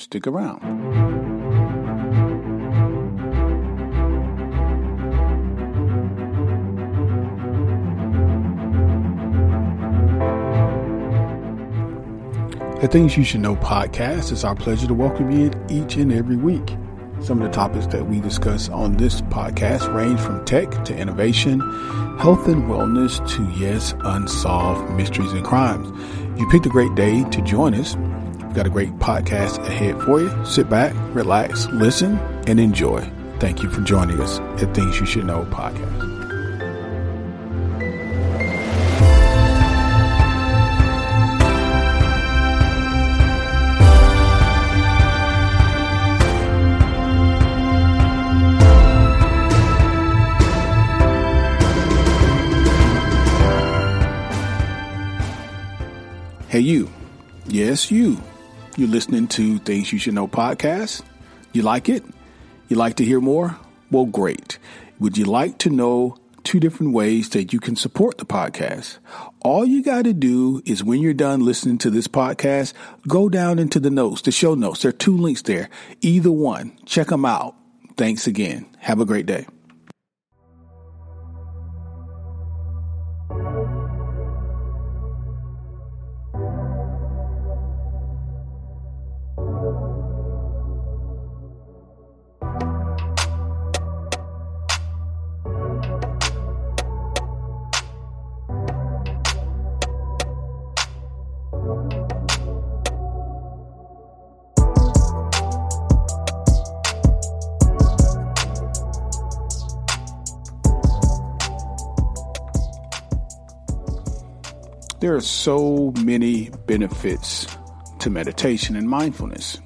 Stick around. The Things You Should Know podcast. It's our pleasure to welcome you each and every week. Some of the topics that we discuss on this podcast range from tech to innovation, health and wellness to, yes, unsolved mysteries and crimes. You picked a great day to join us We've got a great podcast ahead for you. Sit back, relax, listen, and enjoy. Thank you for joining us at Things You Should Know podcast. Hey, you. Yes, you. You're listening to Things You Should Know podcast. You like it? You like to hear more? Well, great. Would you like to know two different ways that you can support the podcast? All you got to do is when you're done listening to this podcast, go down into the notes, the show notes. There are two links there. Either one. Check them out. Thanks again. Have a great day. There are so many benefits to meditation and mindfulness.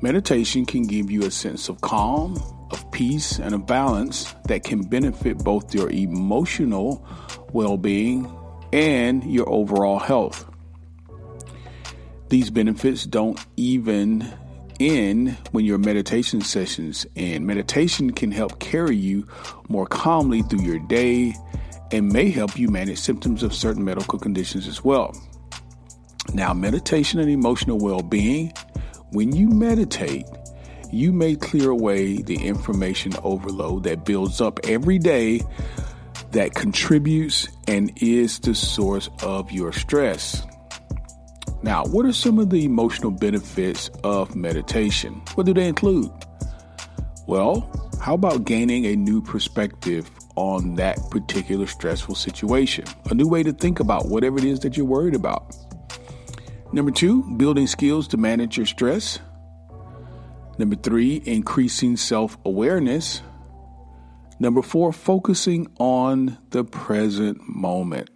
Meditation can give you a sense of calm, of peace, and of balance that can benefit both your emotional well being and your overall health. These benefits don't even end when your meditation sessions end. Meditation can help carry you more calmly through your day and may help you manage symptoms of certain medical conditions as well. Now, meditation and emotional well being, when you meditate, you may clear away the information overload that builds up every day that contributes and is the source of your stress. Now, what are some of the emotional benefits of meditation? What do they include? Well, how about gaining a new perspective on that particular stressful situation. A new way to think about whatever it is that you're worried about. Number two, building skills to manage your stress. Number three, increasing self awareness. Number four, focusing on the present moment.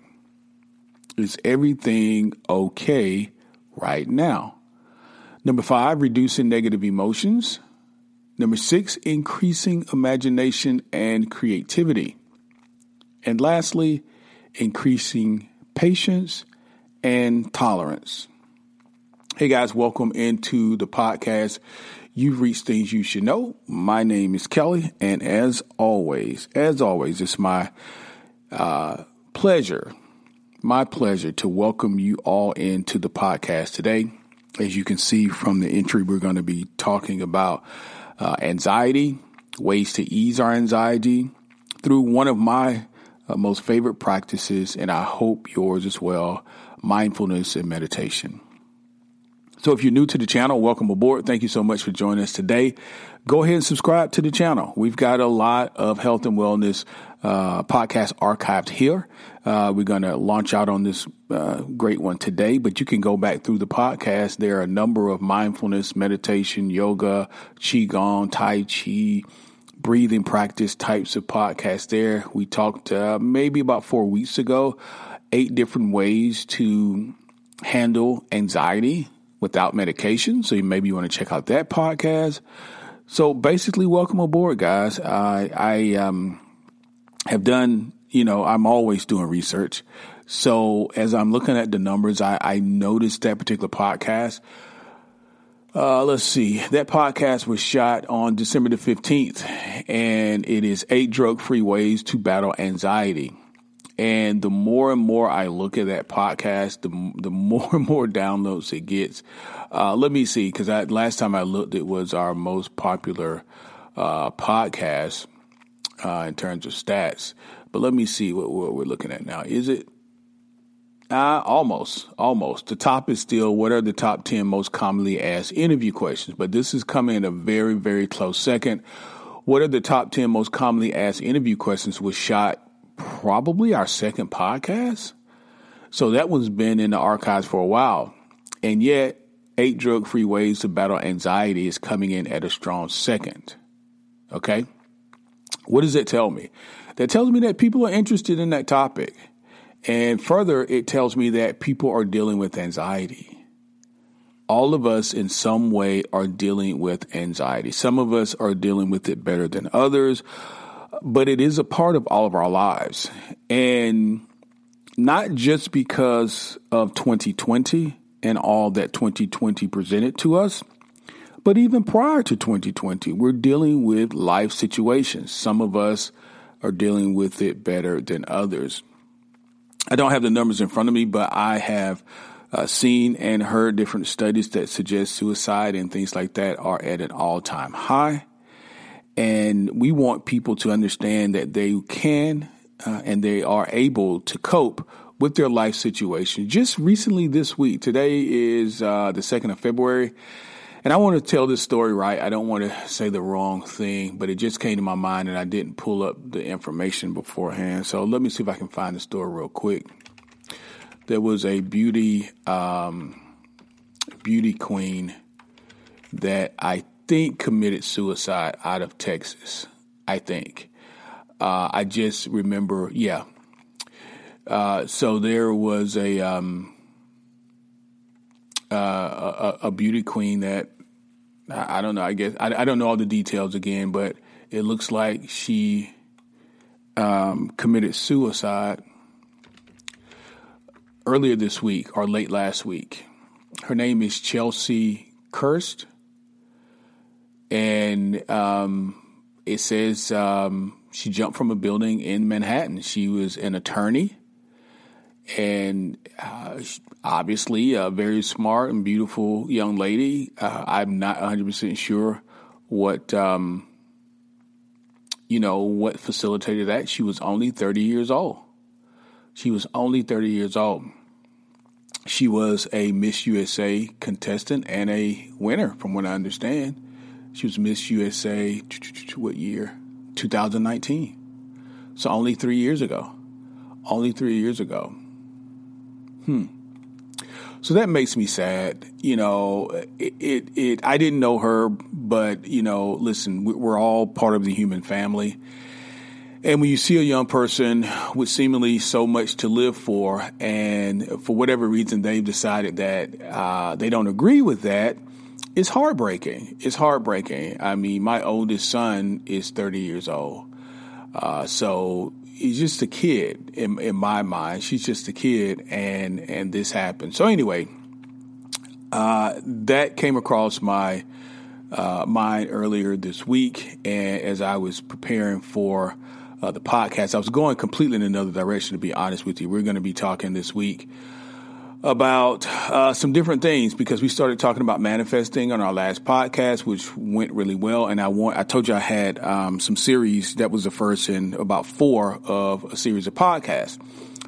Is everything okay right now? Number five, reducing negative emotions. Number six, increasing imagination and creativity. And lastly, increasing patience and tolerance. Hey guys, welcome into the podcast. You've reached things you should know. My name is Kelly, and as always, as always, it's my uh, pleasure, my pleasure to welcome you all into the podcast today. As you can see from the entry, we're going to be talking about uh, anxiety, ways to ease our anxiety through one of my uh, most favorite practices, and I hope yours as well mindfulness and meditation. So if you're new to the channel, welcome aboard. Thank you so much for joining us today. Go ahead and subscribe to the channel. We've got a lot of health and wellness uh, podcasts archived here. Uh, we're going to launch out on this uh, great one today, but you can go back through the podcast. There are a number of mindfulness, meditation, yoga, qigong, tai chi, breathing practice types of podcasts there. We talked uh, maybe about four weeks ago, eight different ways to handle anxiety without medication. So maybe you want to check out that podcast. So basically, welcome aboard, guys. I, I um, have done, you know, I'm always doing research. So as I'm looking at the numbers, I, I noticed that particular podcast. Uh, let's see. That podcast was shot on December the 15th, and it is eight drug free ways to battle anxiety. And the more and more I look at that podcast, the the more and more downloads it gets. Uh, let me see, because last time I looked, it was our most popular uh, podcast uh, in terms of stats. But let me see what, we're looking at now. Is it? Uh, almost, almost. The top is still what are the top 10 most commonly asked interview questions, but this is coming in a very, very close second. What are the top 10 most commonly asked interview questions was shot probably our second podcast. So that one's been in the archives for a while. And yet, eight drug free ways to battle anxiety is coming in at a strong second. Okay. What does it tell me? That tells me that people are interested in that topic. And further, it tells me that people are dealing with anxiety. All of us, in some way, are dealing with anxiety. Some of us are dealing with it better than others but it is a part of all of our lives. And not just because of 2020 and all that 2020 presented to us, but even prior to 2020, we're dealing with life situations. Some of us are dealing with it better than others. I don't have the numbers in front of me, but I have uh, seen and heard different studies that suggest suicide and things like that are at an all time high. And we want people to understand that they can uh, and they are able to cope with their life situation. Just recently this week, today is uh, the 2nd of February. And I want to tell this story right. I don't want to say the wrong thing, but it just came to my mind and I didn't pull up the information beforehand. So let me see if I can find the story real quick. There was a beauty, um, beauty queen that I think committed suicide out of Texas. I think. Uh, I just remember, yeah. Uh, so there was a, um, uh, a, a beauty queen that I, I don't know. I guess I, I, don't know all the details again, but it looks like she um, committed suicide earlier this week or late last week. Her name is Cheslie Kryst and um, it says um, she jumped from a building in Manhattan. She was an attorney, and uh, obviously a very smart and beautiful young lady. Uh, I'm not 100 percent sure what um, you know what facilitated that. She was only 30 years old. She was only 30 years old. She was a Miss USA contestant and a winner, from what I understand. She was Miss USA, what year? 2019. So only three years ago. Only three years ago. Hmm. So that makes me sad. You know, it, it, it, I didn't know her, but, you know, listen, we're all part of the human family. And when you see a young person with seemingly so much to live for, and for whatever reason they've decided that uh, they don't agree with that, it's heartbreaking. It's heartbreaking. I mean, my oldest son is 30 years old. Uh, so he's just a kid in, in my mind. She's just a kid, and and this happened. So anyway, uh, that came across my uh, mind earlier this week, and as I was preparing for uh, the podcast, I was going completely in another direction. To be honest with you, we're going to be talking this week about uh, some different things because we started talking about manifesting on our last podcast, which went really well. And I want, I told you I had um, some series that was the first in about four of a series of podcasts.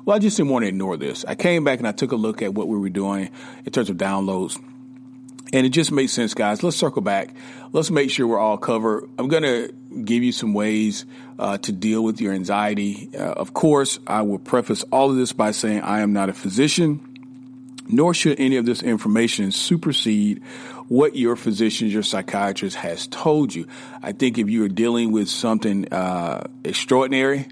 Well, I just didn't want to ignore this. I came back and I took a look at what we were doing in terms of downloads. And it just makes sense, guys. Let's circle back. Let's make sure we're all covered. I'm going to give you some ways uh, to deal with your anxiety. Uh, of course, I will preface all of this by saying I am not a physician, nor should any of this information supersede what your physician, your psychiatrist has told you. I think if you are dealing with something uh, extraordinary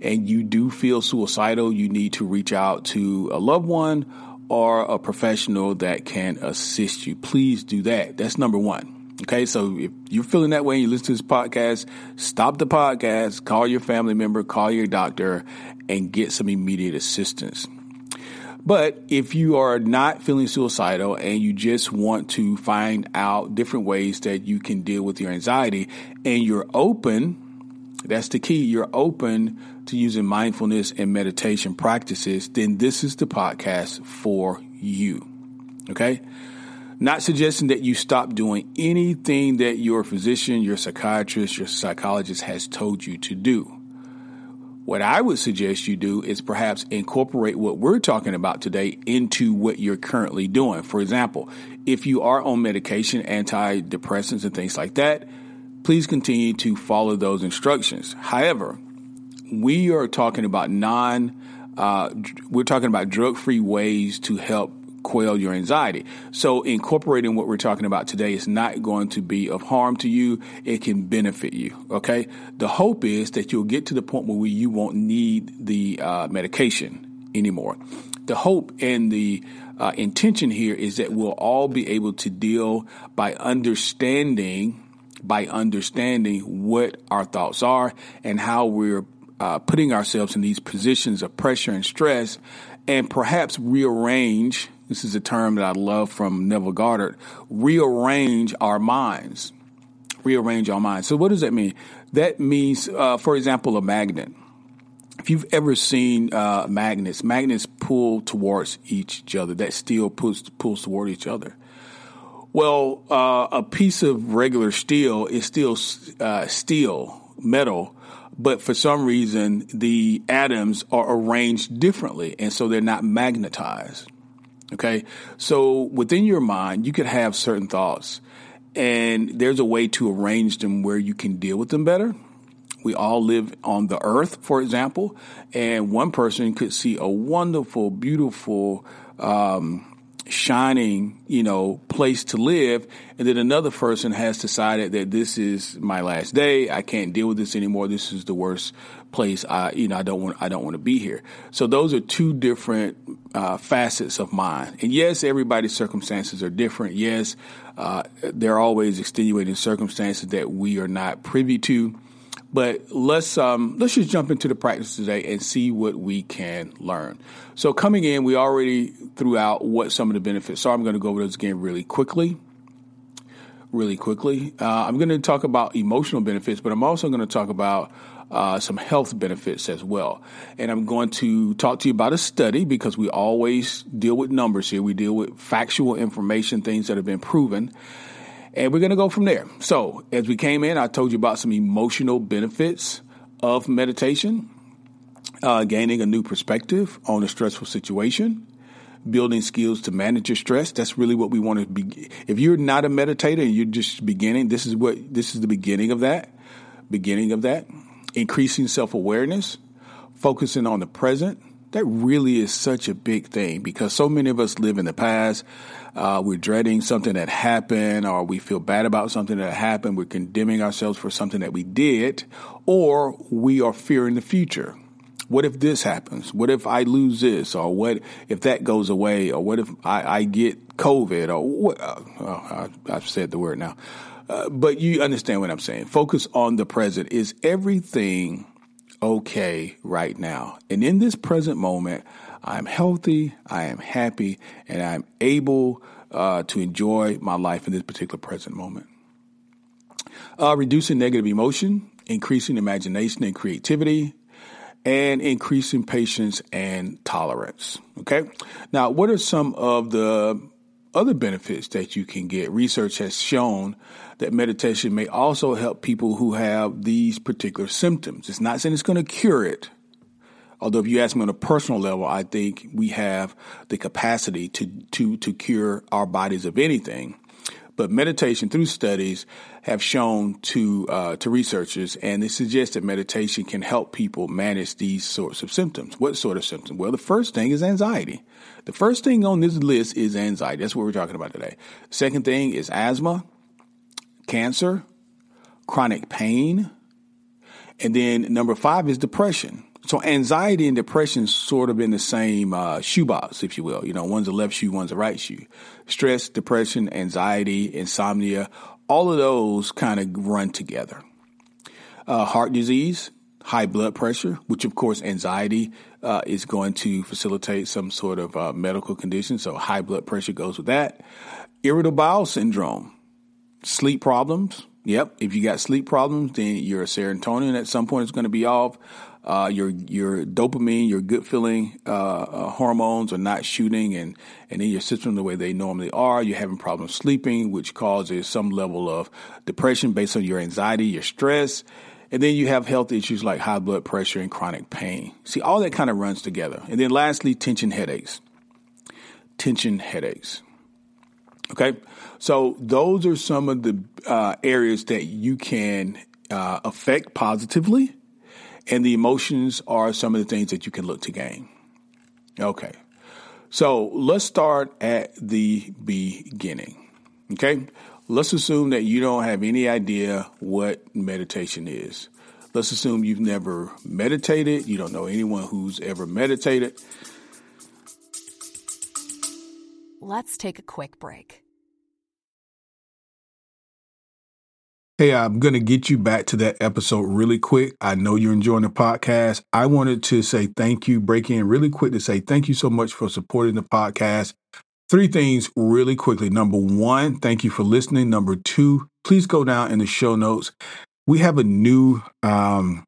and you do feel suicidal, you need to reach out to a loved one or a professional that can assist you. Please do that. That's number one. Okay, so if you're feeling that way and you listen to this podcast, stop the podcast, call your family member, call your doctor, and get some immediate assistance. But if you are not feeling suicidal and you just want to find out different ways that you can deal with your anxiety and you're open, that's the key, you're open to using mindfulness and meditation practices, then this is the podcast for you. Okay? Not suggesting that you stop doing anything that your physician, your psychiatrist, your psychologist has told you to do. What I would suggest you do is perhaps incorporate what we're talking about today into what you're currently doing. For example, if you are on medication, antidepressants, and things like that, please continue to follow those instructions. However, we are talking about non, uh, we're talking about drug free ways to help quell your anxiety. So incorporating what we're talking about today is not going to be of harm to you. It can benefit you. Okay. The hope is that you'll get to the point where you won't need the uh, medication anymore. The hope and the uh, intention here is that we'll all be able to deal by understanding by understanding what our thoughts are and how we're uh, putting ourselves in these positions of pressure and stress and perhaps rearrange this is a term that I love from Neville Goddard, rearrange our minds. Rearrange our minds. So, what does that mean? That means, uh, for example, a magnet. If you've ever seen uh, magnets, magnets pull towards each other. That steel pulls, pulls toward each other. Well, uh, a piece of regular steel is still uh, steel, metal, but for some reason the atoms are arranged differently, and so they're not magnetized. Okay. So within your mind, you could have certain thoughts and there's a way to arrange them where you can deal with them better. We all live on the earth, for example, and one person could see a wonderful, beautiful, um, shining, you know, place to live. And then another person has decided that this is my last day. I can't deal with this anymore. This is the worst place. I, you know, I don't want, I don't want to be here. So those are two different uh, facets of mine. And yes, everybody's circumstances are different. Yes, uh, there are always extenuating circumstances that we are not privy to. But let's um, let's just jump into the practice today and see what we can learn. So coming in, we already threw out what some of the benefits are. I'm going to go over those again really quickly really quickly. Uh, I'm going to talk about emotional benefits, but I'm also going to talk about uh, some health benefits as well. And I'm going to talk to you about a study because we always deal with numbers here. We deal with factual information, things that have been proven. And we're going to go from there. So, as we came in, I told you about some emotional benefits of meditation, uh, gaining a new perspective on a stressful situation, building skills to manage your stress. That's really what we want to be. If you're not a meditator and you're just beginning, this is what this is the beginning of that. Beginning of that increasing self awareness, focusing on the present. That really is such a big thing because so many of us live in the past. Uh, we're dreading something that happened, or we feel bad about something that happened. We're condemning ourselves for something that we did, or we are fearing the future. What if this happens? What if I lose this? Or what if that goes away? Or what if I, I get COVID? Or what? Uh, oh, I, have said the word now. Uh, but you understand what I'm saying. Focus on the present. Is everything okay right now? And in this present moment, I'm healthy, I am happy, and I'm able uh, to enjoy my life in this particular present moment. Uh, reducing negative emotion, increasing imagination and creativity, and increasing patience and tolerance. Okay. Now, what are some of the other benefits that you can get? Research has shown that meditation may also help people who have these particular symptoms. It's not saying it's going to cure it. Although if you ask me on a personal level, I think we have the capacity to, to, to cure our bodies of anything. But meditation through studies have shown to uh, to researchers, and they suggest that meditation can help people manage these sorts of symptoms. What sort of symptoms? Well, the first thing is anxiety. The first thing on this list is anxiety. That's what we're talking about today. Second thing is asthma, cancer, chronic pain, and then number five is depression. So anxiety and depression sort of in the same uh, shoebox, if you will. You know, one's a left shoe, one's a right shoe. Stress, depression, anxiety, insomnia, all of those kind of run together. Uh, heart disease, high blood pressure, which of course anxiety uh, is going to facilitate some sort of uh, medical condition. So high blood pressure goes with that. Irritable bowel syndrome, sleep problems. Yep, if you got sleep problems, then your serotonin at some point is going to be off uh, your your dopamine, your good feeling uh, uh, hormones are not shooting and and in your system the way they normally are. You're having problems sleeping, which causes some level of depression based on your anxiety, your stress. And then you have health issues like high blood pressure and chronic pain. See, all that kind of runs together. And then lastly, tension headaches. Tension headaches. Okay. So those are some of the uh, areas that you can uh, affect positively and the emotions are some of the things that you can look to gain. Okay. So let's start at the beginning. Okay. Let's assume that you don't have any idea what meditation is. Let's assume you've never meditated. You don't know anyone who's ever meditated. Let's take a quick break. Hey, I'm going to get you back to that episode really quick. I know you're enjoying the podcast. I wanted to say thank you, break in really quick to say thank you so much for supporting the podcast. Three things really quickly. Number one, thank you for listening. Number two, please go down in the show notes. We have a new um,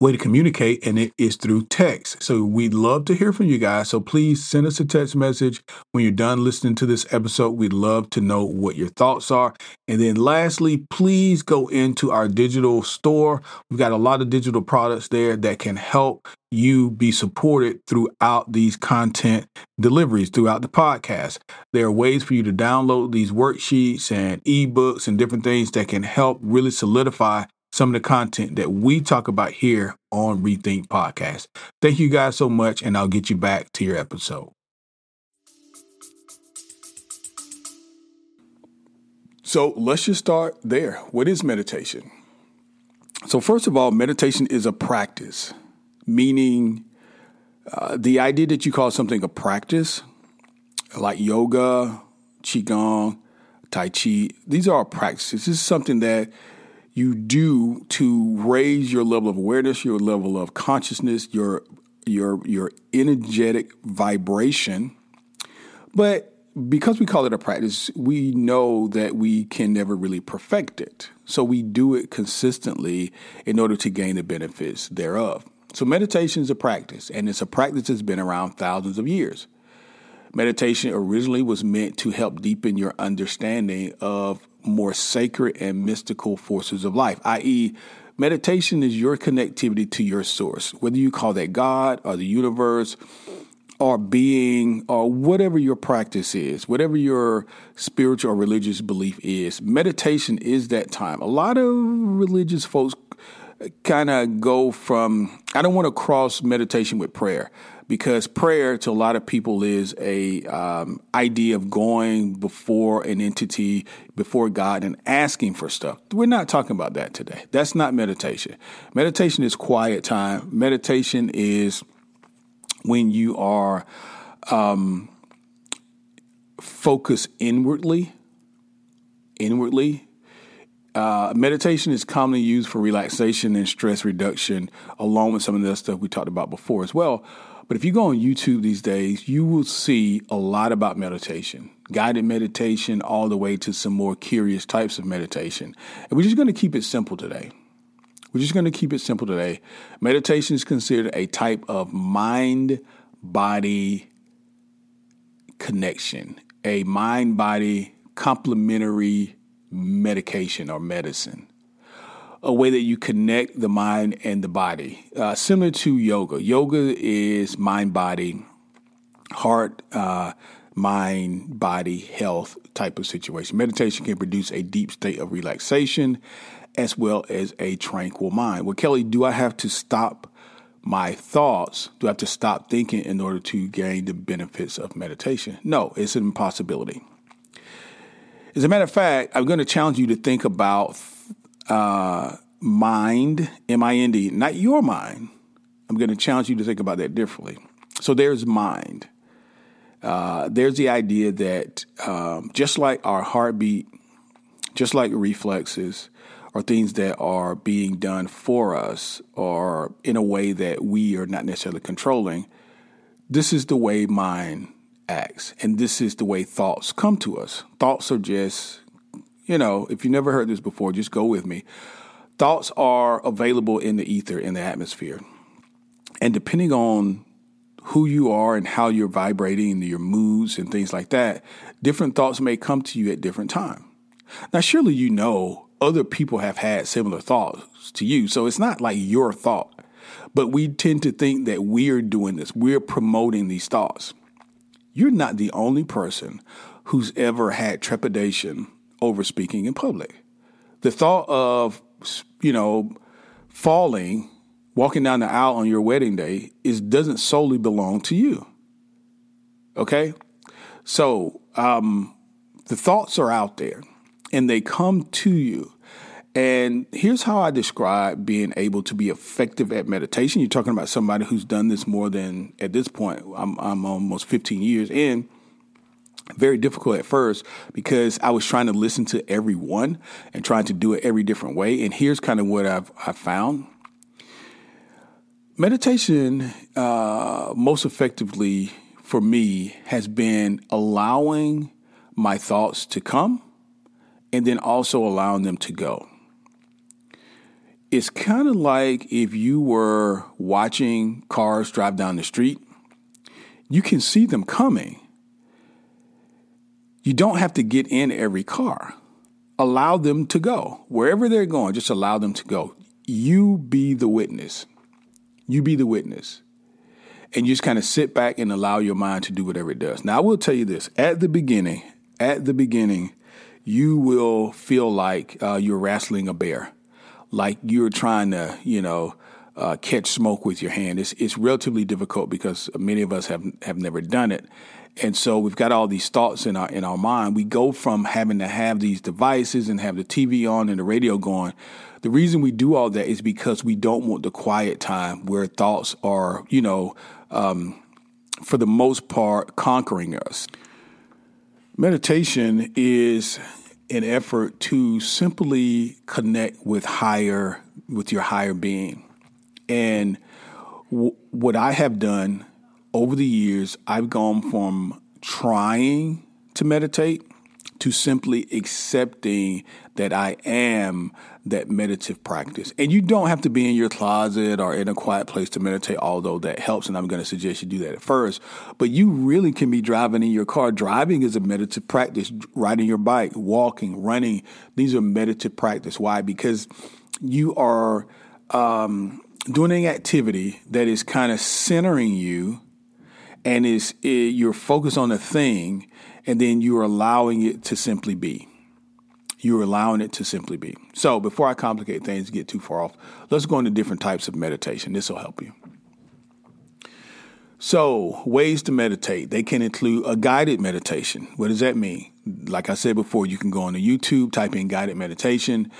way to communicate, and it is through text. So we'd love to hear from you guys. So please send us a text message when you're done listening to this episode. We'd love to know what your thoughts are. And then lastly, please go into our digital store. We've got a lot of digital products there that can help you be supported throughout these content deliveries throughout the podcast. There are ways for you to download these worksheets and ebooks and different things that can help really solidify some of the content that we talk about here on Rethink Podcast. Thank you guys so much, and I'll get you back to your episode. So let's just start there. What is meditation? So, first of all, meditation is a practice, meaning uh, the idea that you call something a practice, like yoga, Qigong, Tai Chi, these are practices. This is something that you do to raise your level of awareness, your level of consciousness, your your your energetic vibration. But because we call it a practice, we know that we can never really perfect it. So we do it consistently in order to gain the benefits thereof. So meditation is a practice, and it's a practice that's been around thousands of years. Meditation originally was meant to help deepen your understanding of more sacred and mystical forces of life, i.e., meditation is your connectivity to your source, whether you call that God or the universe or being or whatever your practice is, whatever your spiritual or religious belief is. Meditation is that time. A lot of religious folks kind of go from, I don't want to cross meditation with prayer because prayer to a lot of people is a um, idea of going before an entity, before God, and asking for stuff. We're not talking about that today. That's not meditation. Meditation is quiet time. Meditation is when you are um, focused inwardly. Inwardly, uh, meditation is commonly used for relaxation and stress reduction, along with some of the stuff we talked about before as well. But if you go on YouTube these days, you will see a lot about meditation, guided meditation, all the way to some more curious types of meditation. And we're just going to keep it simple today. We're just going to keep it simple today. Meditation is considered a type of mind body connection, a mind body complementary medication or medicine a way that you connect the mind and the body, uh, similar to yoga. Yoga is mind, body, heart, uh, mind body health type of situation. Meditation can produce a deep state of relaxation as well as a tranquil mind. Well, Kelly, do I have to stop my thoughts? Do I have to stop thinking in order to gain the benefits of meditation? No, it's an impossibility. As a matter of fact, I'm going to challenge you to think about uh, mind, M I N D, not your mind. I'm going to challenge you to think about that differently. So there's mind. Uh, there's the idea that um, just like our heartbeat, just like reflexes, are things that are being done for us or in a way that we are not necessarily controlling, this is the way mind acts. And this is the way thoughts come to us. Thoughts are just, you know, if you never heard this before, just go with me. Thoughts are available in the ether, in the atmosphere. And depending on who you are and how you're vibrating, your moods and things like that, different thoughts may come to you at different times. Now, surely you know other people have had similar thoughts to you, so it's not like your thought. But we tend to think that we're doing this, we're promoting these thoughts. You're not the only person who's ever had trepidation over speaking in public. The thought of, you know, falling walking down the aisle on your wedding day is doesn't solely belong to you. Okay? So um, the thoughts are out there and they come to you. And here's how I describe being able to be effective at meditation. You're talking about somebody who's done this more than at this point. I'm, I'm almost 15 years in. Very difficult at first because I was trying to listen to everyone and trying to do it every different way. And here's kind of what I've, I've found Meditation, uh, most effectively for me, has been allowing my thoughts to come and then also allowing them to go. It's kind of like if you were watching cars drive down the street, you can see them coming. You don't have to get in every car. Allow them to go. Wherever they're going, just allow them to go. You be the witness. You be the witness. And you just kind of sit back and allow your mind to do whatever it does. Now, I will tell you this at the beginning, at the beginning, you will feel like uh, you're wrestling a bear, like you're trying to, you know, uh, catch smoke with your hand. It's, it's relatively difficult because many of us have have never done it, and so we've got all these thoughts in our in our mind. We go from having to have these devices and have the TV on and the radio going the reason we do all that is because we don't want the quiet time where thoughts are, you know, um, for the most part, conquering us. Meditation is an effort to simply connect with higher, with your higher being. And w- what I have done over the years, I've gone from trying to meditate to simply accepting that I am that meditative practice. And you don't have to be in your closet or in a quiet place to meditate, although that helps. And I'm going to suggest you do that at first. But you really can be driving in your car. Driving is a meditative practice. Riding your bike, walking, running, these are meditative practice. Why? Because you are um, doing an activity that is kind of centering you and is it, you're focused on a thing and then you're allowing it to simply be. You're allowing it to simply be. So before I complicate things, get too far off, let's go into different types of meditation. This will help you. So, ways to meditate. They can include a guided meditation. What does that mean? Like I said before, you can go on to YouTube, type in guided meditation,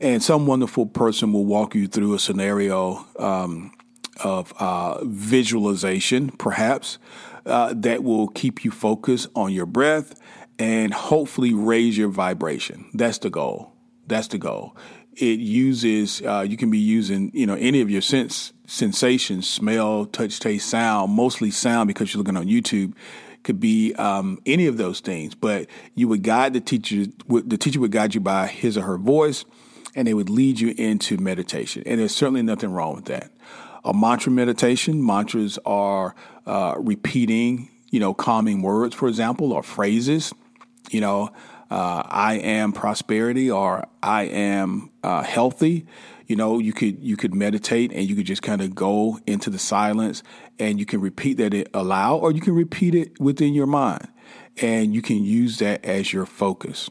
and some wonderful person will walk you through a scenario um, of uh, visualization, perhaps, uh, that will keep you focused on your breath and hopefully raise your vibration. That's the goal. That's the goal. It uses, uh, you can be using, you know, any of your sense sensations, smell, touch, taste, sound, mostly sound because you're looking on YouTube could be um, any of those things, but you would guide the teacher. The teacher would guide you by his or her voice, and they would lead you into meditation. And there's certainly nothing wrong with that a mantra meditation. Mantras are uh, repeating, you know, calming words, for example, or phrases. You know, uh, I am prosperity or I am uh, healthy. You know, you could you could meditate and you could just kind of go into the silence and you can repeat that it aloud or you can repeat it within your mind and you can use that as your focus.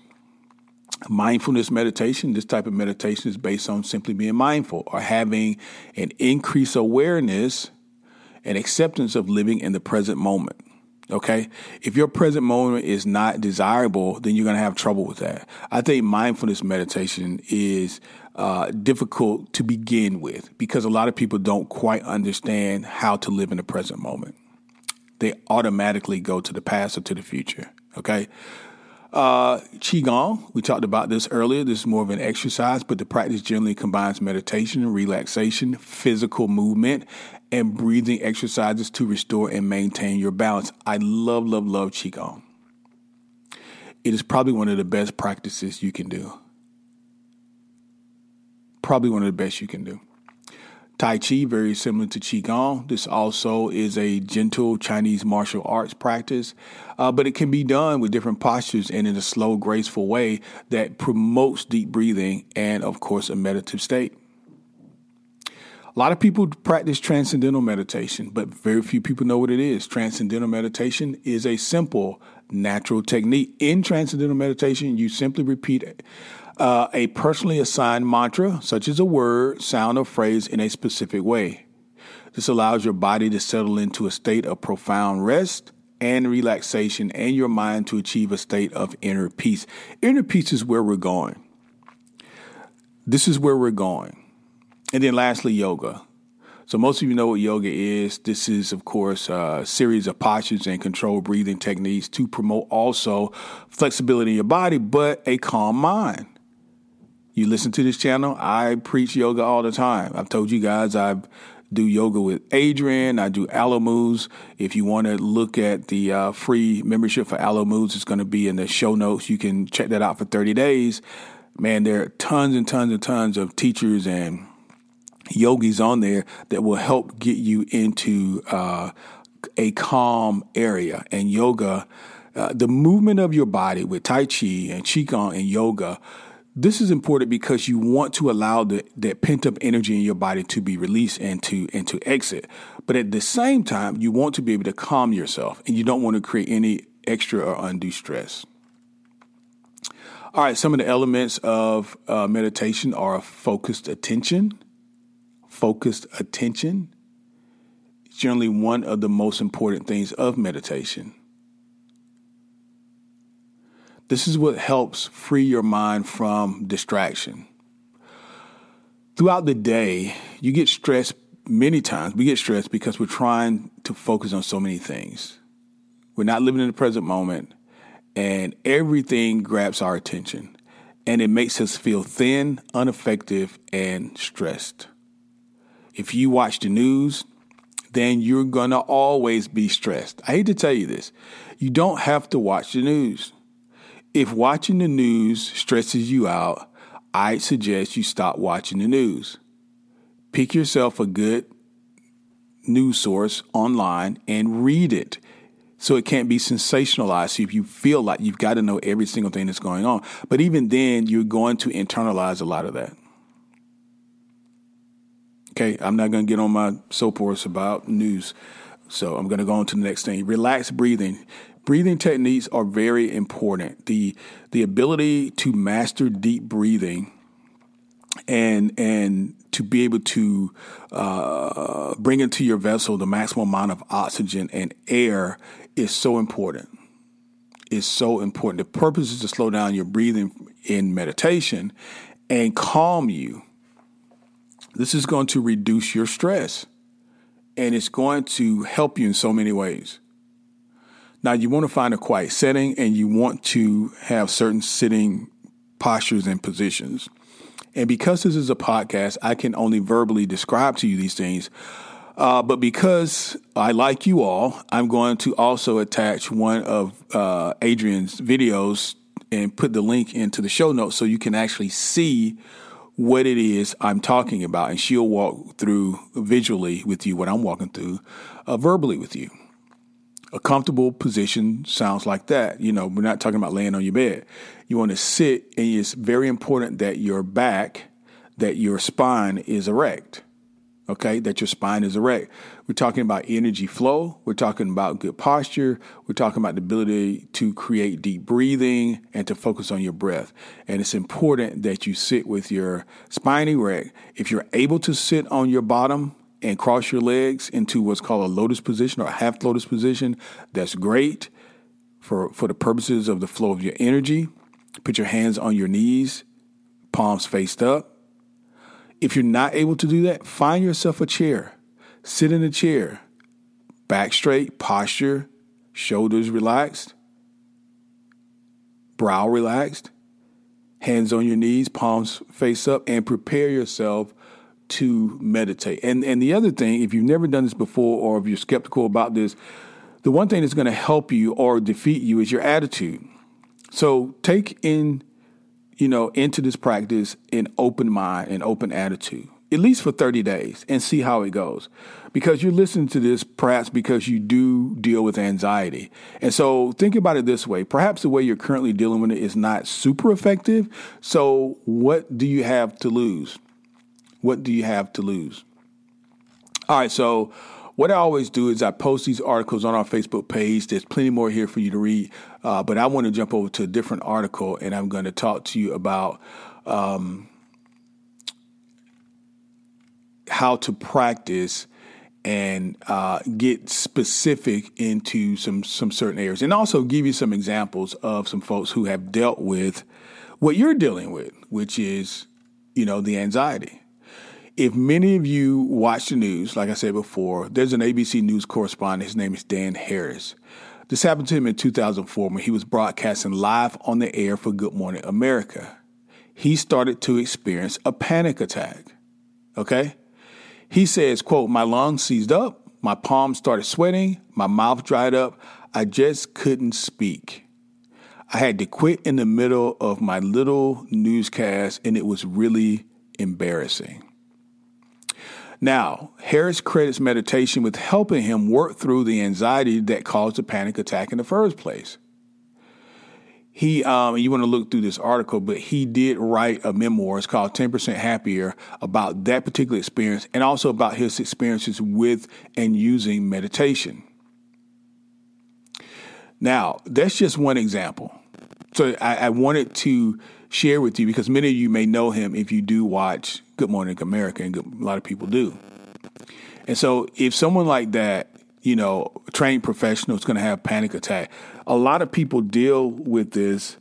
Mindfulness meditation, this type of meditation is based on simply being mindful or having an increased awareness and acceptance of living in the present moment. Okay. If your present moment is not desirable, then you're going to have trouble with that. I think mindfulness meditation is uh, difficult to begin with because a lot of people don't quite understand how to live in the present moment. They automatically go to the past or to the future. Okay. Uh, Qigong, we talked about this earlier. This is more of an exercise, but the practice generally combines meditation, relaxation, physical movement, and breathing exercises to restore and maintain your balance. I love, love, love Qigong. It is probably one of the best practices you can do. Probably one of the best you can do. Tai Chi, very similar to Qigong. This also is a gentle Chinese martial arts practice, uh, but it can be done with different postures and in a slow, graceful way that promotes deep breathing and, of course, a meditative state. A lot of people practice transcendental meditation, but very few people know what it is. Transcendental meditation is a simple, natural technique. In transcendental meditation, you simply repeat uh, a personally assigned mantra, such as a word, sound, or phrase, in a specific way. This allows your body to settle into a state of profound rest and relaxation, and your mind to achieve a state of inner peace. Inner peace is where we're going. This is where we're going. And then lastly, yoga. So most of you know what yoga is. This is, of course, a series of postures and controlled breathing techniques to promote also flexibility in your body, but a calm mind. You listen to this channel, I preach yoga all the time. I've told you guys I do yoga with Adriene, I do Alo Moves. If you want to look at the uh, free membership for Alo Moves, it's going to be in the show notes. You can check that out for 30 days. Man, there are tons and tons and tons of teachers and yogis on there that will help get you into uh, a calm area. And yoga, uh, the movement of your body with Tai Chi and Qigong and yoga this is important because you want to allow the, that pent up energy in your body to be released and to and to exit. But at the same time, you want to be able to calm yourself, and you don't want to create any extra or undue stress. All right, some of the elements of uh, meditation are focused attention. Focused attention is generally one of the most important things of meditation. This is what helps free your mind from distraction. Throughout the day, you get stressed many times. We get stressed because we're trying to focus on so many things. We're not living in the present moment, and everything grabs our attention, and it makes us feel thin, ineffective, and stressed. If you watch the news, then you're going to always be stressed. I hate to tell you this. You don't have to watch the news. If watching the news stresses you out, I suggest you stop watching the news. Pick yourself a good news source online and read it so it can't be sensationalized. So if you feel like you've got to know every single thing that's going on, but even then, you're going to internalize a lot of that. Okay, I'm not going to get on my soapbox about news. So I'm going to go on to the next thing. Relax breathing. Breathing techniques are very important. The the ability to master deep breathing and and to be able to uh, bring into your vessel the maximum amount of oxygen and air is so important. Is so important. The purpose is to slow down your breathing in meditation and calm you. This is going to reduce your stress and it's going to help you in so many ways. Now, you want to find a quiet setting and you want to have certain sitting postures and positions. And because this is a podcast, I can only verbally describe to you these things. Uh, but because I like you all, I'm going to also attach one of uh, Adriene's videos and put the link into the show notes so you can actually see what it is I'm talking about. And she'll walk through visually with you what I'm walking through uh, verbally with you. A comfortable position sounds like that. You know, we're not talking about laying on your bed. You want to sit, and it's very important that your back that your spine is erect. Okay, that your spine is erect. We're talking about energy flow. We're talking about good posture. We're talking about the ability to create deep breathing and to focus on your breath. And it's important that you sit with your spine erect. If you're able to sit on your bottom and cross your legs into what's called a lotus position or a half lotus position, that's great for, for the purposes of the flow of your energy. Put your hands on your knees, palms faced up. If you're not able to do that, find yourself a chair. Sit in a chair, back straight, posture, shoulders relaxed, brow relaxed, hands on your knees, palms face up, and prepare yourself to meditate. And and the other thing, if you've never done this before or if you're skeptical about this, the one thing that's going to help you or defeat you is your attitude. So take in, you know, into this practice an open mind and open attitude, at least for 30 days, and see how it goes. Because you're listening to this perhaps because you do deal with anxiety. And so think about it this way. Perhaps the way you're currently dealing with it is not super effective. So what do you have to lose? What do you have to lose? All right, so what I always do is I post these articles on our Facebook page. There's plenty more here for you to read, uh, but I want to jump over to a different article and I'm going to talk to you about um, how to practice and uh, get specific into some some certain areas, and also give you some examples of some folks who have dealt with what you're dealing with, which is you know the anxiety. If many of you watch the news, like I said before, there's an ABC News correspondent. His name is Dan Harris. This happened to him in 2004 when he was broadcasting live on the air for Good Morning America. He started to experience a panic attack. Okay? He says, quote, my lungs seized up, my palms started sweating, my mouth dried up, I just couldn't speak. I had to quit in the middle of my little newscast and it was really embarrassing. Now, Harris credits meditation with helping him work through the anxiety that caused the panic attack in the first place. He, um, you want to look through this article, but he did write a memoir. It's called 10% Happier about that particular experience and also about his experiences with and using meditation. Now, that's just one example. So I, I wanted to share with you because many of you may know him if you do watch Good Morning America, and a lot of people do. And so, if someone like that, you know, trained professional is going to have panic attack, a lot of people deal with this,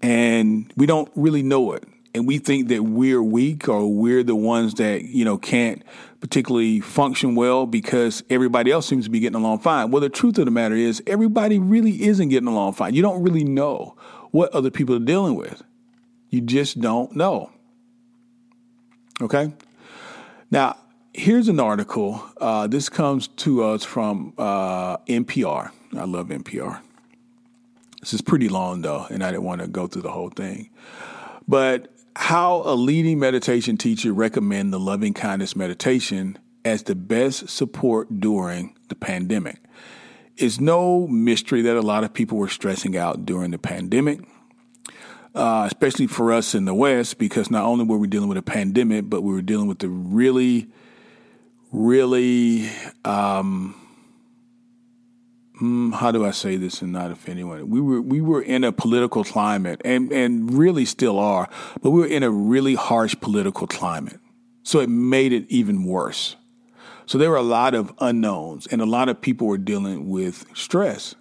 and we don't really know it, and we think that we're weak or we're the ones that you know can't particularly function well because everybody else seems to be getting along fine. Well, the truth of the matter is, everybody really isn't getting along fine. You don't really know what other people are dealing with. You just don't know. Okay? Now, here's an article. Uh, this comes to us from uh, NPR. I love NPR. This is pretty long, though, and I didn't want to go through the whole thing. But how a leading meditation teacher recommend the loving kindness meditation as the best support during the pandemic. It's no mystery that a lot of people were stressing out during the pandemic uh, especially for us in the West, because not only were we dealing with a pandemic, but we were dealing with the really, really, um, hmm, how do I say this and not offend anyone? We were we were in a political climate, and and really still are, but we were in a really harsh political climate, so it made it even worse. So there were a lot of unknowns, and a lot of people were dealing with stress.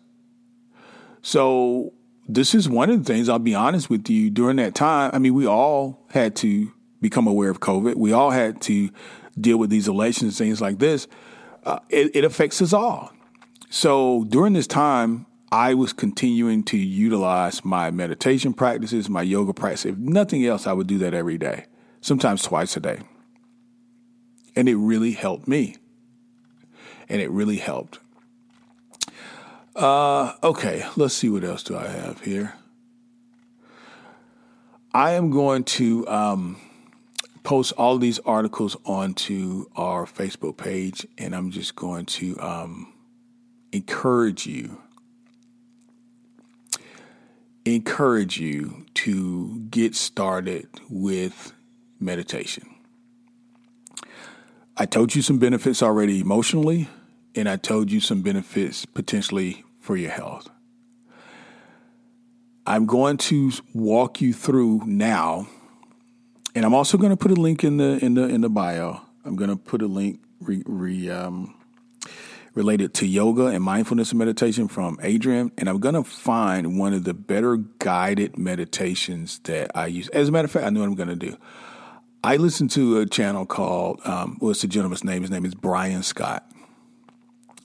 So this is one of the things I'll be honest with you during that time. I mean, we all had to become aware of COVID. We all had to deal with these elections, things like this. Uh, it, it affects us all. So during this time, I was continuing to utilize my meditation practices, my yoga practice. If nothing else, I would do that every day, sometimes twice a day. And it really helped me. And it really helped. Uh, okay, let's see what else do I have here. I am going to um, post all these articles onto our Facebook page, and I'm just going to um, encourage you, encourage you to get started with meditation. I told you some benefits already emotionally, and I told you some benefits potentially for your health. I'm going to walk you through now, and I'm also going to put a link in the in the in the bio. I'm going to put a link re, re, um, related to yoga and mindfulness and meditation from Adriene, and I'm going to find one of the better guided meditations that I use. As a matter of fact, I know what I'm going to do. I listen to a channel called, um, what's the gentleman's name? His name is Brian Scott.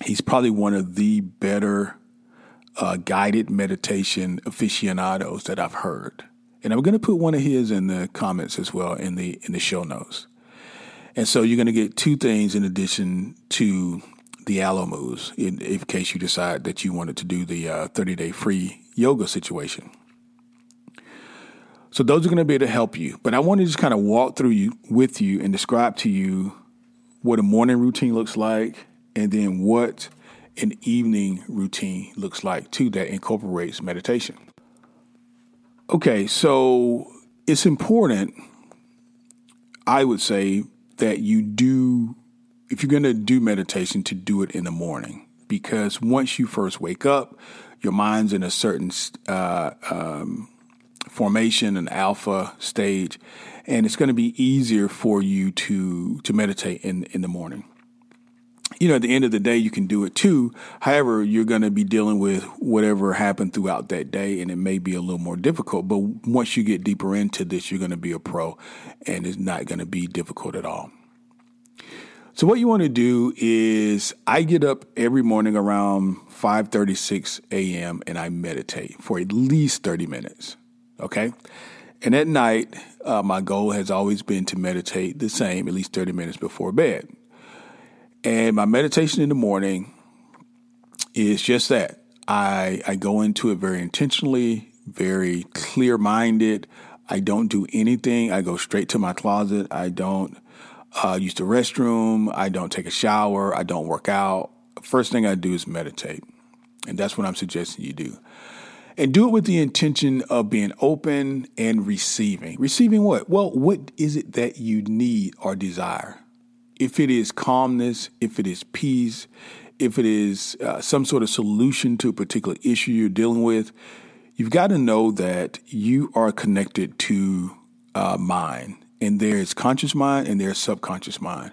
He's probably one of the better uh, guided meditation aficionados that I've heard. And I'm going to put one of his in the comments as well in the in the show notes. And so you're going to get two things in addition to the Alo moves in, in case you decide that you wanted to do the uh, 30 day free yoga situation. So those are going to be able to help you. But I want to just kind of walk through you with you and describe to you what a morning routine looks like and then what an evening routine looks like too that incorporates meditation. Okay, so it's important, I would say, that you do if you're going to do meditation, to do it in the morning because once you first wake up, your mind's in a certain uh, um, formation, an alpha stage, and it's going to be easier for you to to meditate in in the morning. You know, at the end of the day, you can do it too. However, you're going to be dealing with whatever happened throughout that day, and it may be a little more difficult. But once you get deeper into this, you're going to be a pro, and it's not going to be difficult at all. So what you want to do is I get up every morning around 5:36 a.m. and I meditate for at least 30 minutes. Okay? And at night, uh, my goal has always been to meditate the same, at least 30 minutes before bed. And my meditation in the morning is just that. I, I go into it very intentionally, very clear minded. I don't do anything. I go straight to my closet. I don't uh, use the restroom. I don't take a shower. I don't work out. First thing I do is meditate. And that's what I'm suggesting you do. And do it with the intention of being open and receiving. Receiving what? Well, what is it that you need or desire? If it is calmness, if it is peace, if it is uh, some sort of solution to a particular issue you're dealing with, you've got to know that you are connected to uh, mind and there's conscious mind and there's subconscious mind.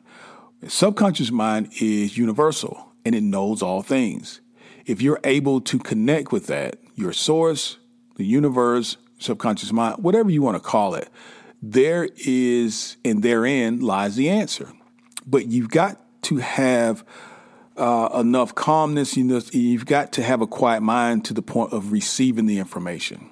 Subconscious mind is universal and it knows all things. If you're able to connect with that, your source, the universe, subconscious mind, whatever you want to call it, there is, and therein lies the answer. But you've got to have uh, enough calmness. You know, you've got to have a quiet mind to the point of receiving the information.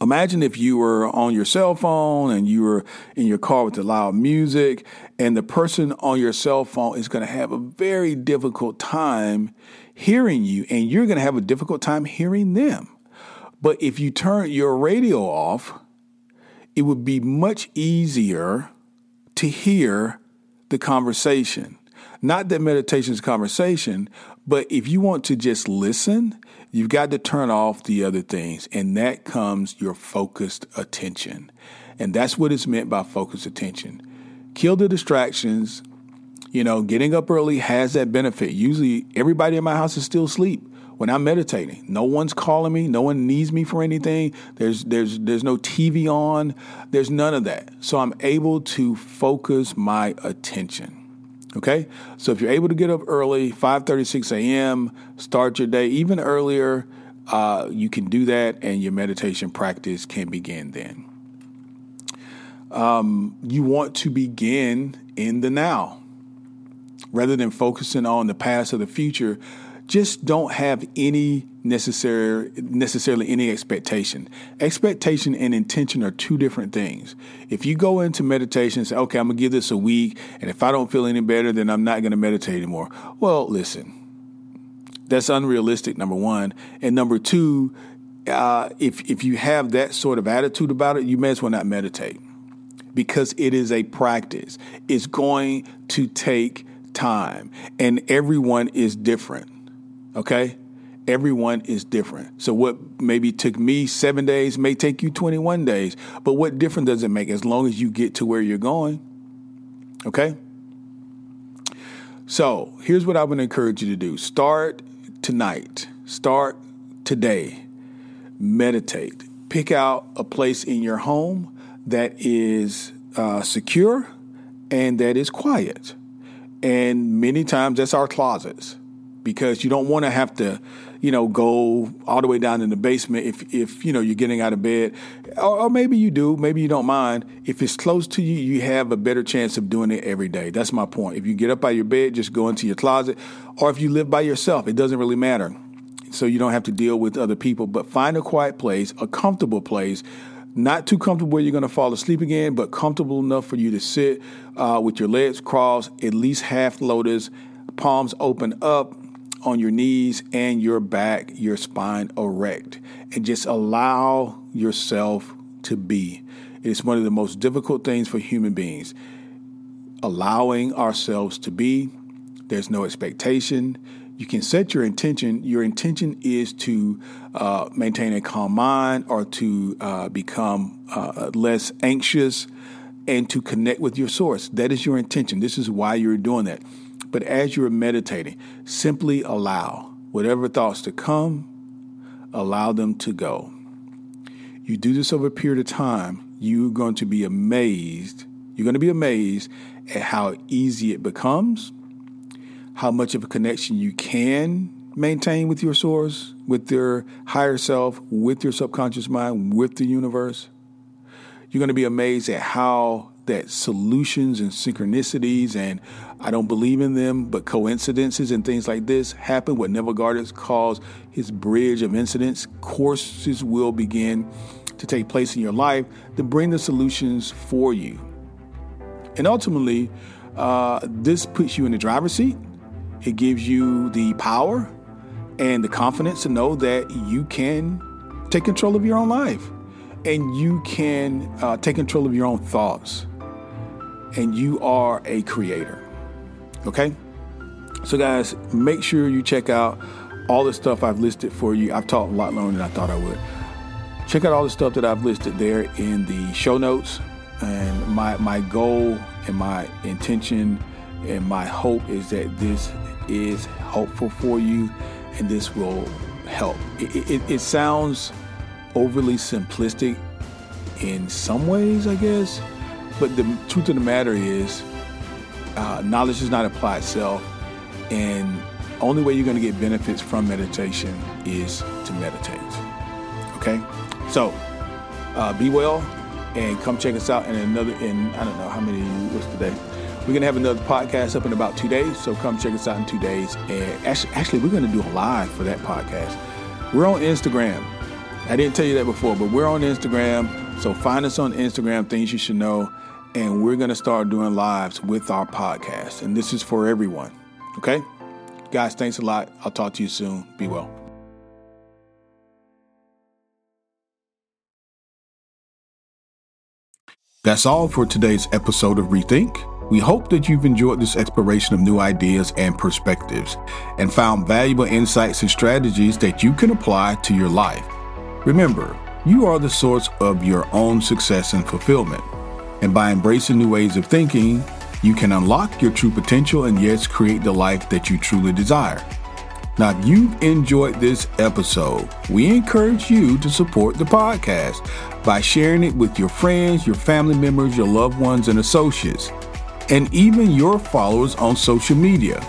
Imagine if you were on your cell phone and you were in your car with the loud music, and the person on your cell phone is going to have a very difficult time hearing you, and you're going to have a difficult time hearing them. But if you turn your radio off, it would be much easier to hear the conversation. Not that meditation is conversation, but if you want to just listen, you've got to turn off the other things, and that comes your focused attention. And that's what is meant by focused attention. Kill the distractions. You know, getting up early has that benefit. Usually, everybody in my house is still asleep when I'm meditating. No one's calling me. No one needs me for anything. There's there's there's no TV on. There's none of that. So I'm able to focus my attention. Okay, so if you're able to get up early, 5:36 a.m., start your day even earlier. Uh, you can do that, and your meditation practice can begin then. Um, you want to begin in the now rather than focusing on the past or the future just don't have any necessary necessarily any expectation. Expectation and intention are two different things. If you go into meditation and say, "Okay, I'm gonna give this a week, and if I don't feel any better, then I'm not gonna meditate anymore." Well, listen, that's unrealistic. Number one, and number two, uh, if if you have that sort of attitude about it, you may as well not meditate because it is a practice. It's going to take time, and everyone is different. Okay? Everyone is different. So, what maybe took me seven days may take you 21 days. But what difference does it make as long as you get to where you're going? Okay? So, here's what I would encourage you to do start tonight, start today, meditate. Pick out a place in your home that is uh, secure and that is quiet. And many times that's our closets because you don't want to have to, you know, go all the way down in the basement if, if you know, you're getting out of bed. Or, or, maybe you do, maybe you don't mind. If it's close to you, you have a better chance of doing it every day. That's my point. If you get up out of your bed, just go into your closet. Or if you live by yourself, it doesn't really matter. So you don't have to deal with other people, but find a quiet place, a comfortable place not too comfortable where you're going to fall asleep again, but comfortable enough for you to sit uh, with your legs crossed, at least half lotus, palms open up on your knees and your back, your spine erect, and just allow yourself to be. It's one of the most difficult things for human beings. Allowing ourselves to be. There's no expectation you can set your intention. Your intention is to uh, maintain a calm mind or to uh, become uh, less anxious and to connect with your source. That is your intention. This is why you're doing that. But as you're meditating, simply allow whatever thoughts to come, allow them to go. You do this over a period of time, you're going to be amazed. You're going to be amazed at how easy it becomes how much of a connection you can maintain with your source, with your higher self, with your subconscious mind, with the universe. You're going to be amazed at how that solutions and synchronicities and I don't believe in them, but coincidences and things like this happen. What Neville Goddard calls his bridge of incidents, courses will begin to take place in your life to bring the solutions for you. And ultimately, uh, this puts you in the driver's seat it gives you the power and the confidence to know that you can take control of your own life and you can uh, take control of your own thoughts. And you are a creator. Okay? So, guys, make sure you check out all the stuff I've listed for you. I've taught a lot longer than I thought I would. Check out all the stuff that I've listed there in the show notes. And my, my goal and my intention and my hope is that this is helpful for you and this will help. It, it, it sounds overly simplistic in some ways, I guess, but the truth of the matter is, uh, knowledge does not apply itself, and only way you're going to get benefits from meditation is to meditate. Okay, so uh, be well, and come check us out in another. In I don't know how many was today. We're going to have another podcast up in about two days, so come check us out in two days. And actually, actually we're going to do a live for that podcast. We're on Instagram. I didn't tell you that before, but we're on Instagram. So find us on Instagram, things you should know. And we're going to start doing lives with our podcast. And this is for everyone. Okay? Guys, thanks a lot. I'll talk to you soon. Be well. That's all for today's episode of Rethink. We hope that you've enjoyed this exploration of new ideas and perspectives and found valuable insights and strategies that you can apply to your life. Remember, you are the source of your own success and fulfillment. And by embracing new ways of thinking, you can unlock your true potential and yes, create the life that you truly desire. Now, if you've enjoyed this episode, we encourage you to support the podcast by sharing it with your friends, your family members, your loved ones, and associates and even your followers on social media.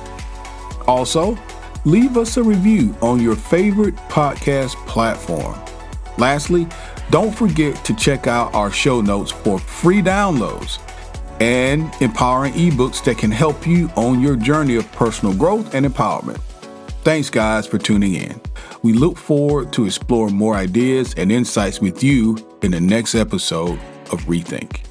Also, leave us a review on your favorite podcast platform. Lastly, don't forget to check out our show notes for free downloads and empowering ebooks that can help you on your journey of personal growth and empowerment. Thanks, guys, for tuning in. We look forward to exploring more ideas and insights with you in the next episode of Rethink.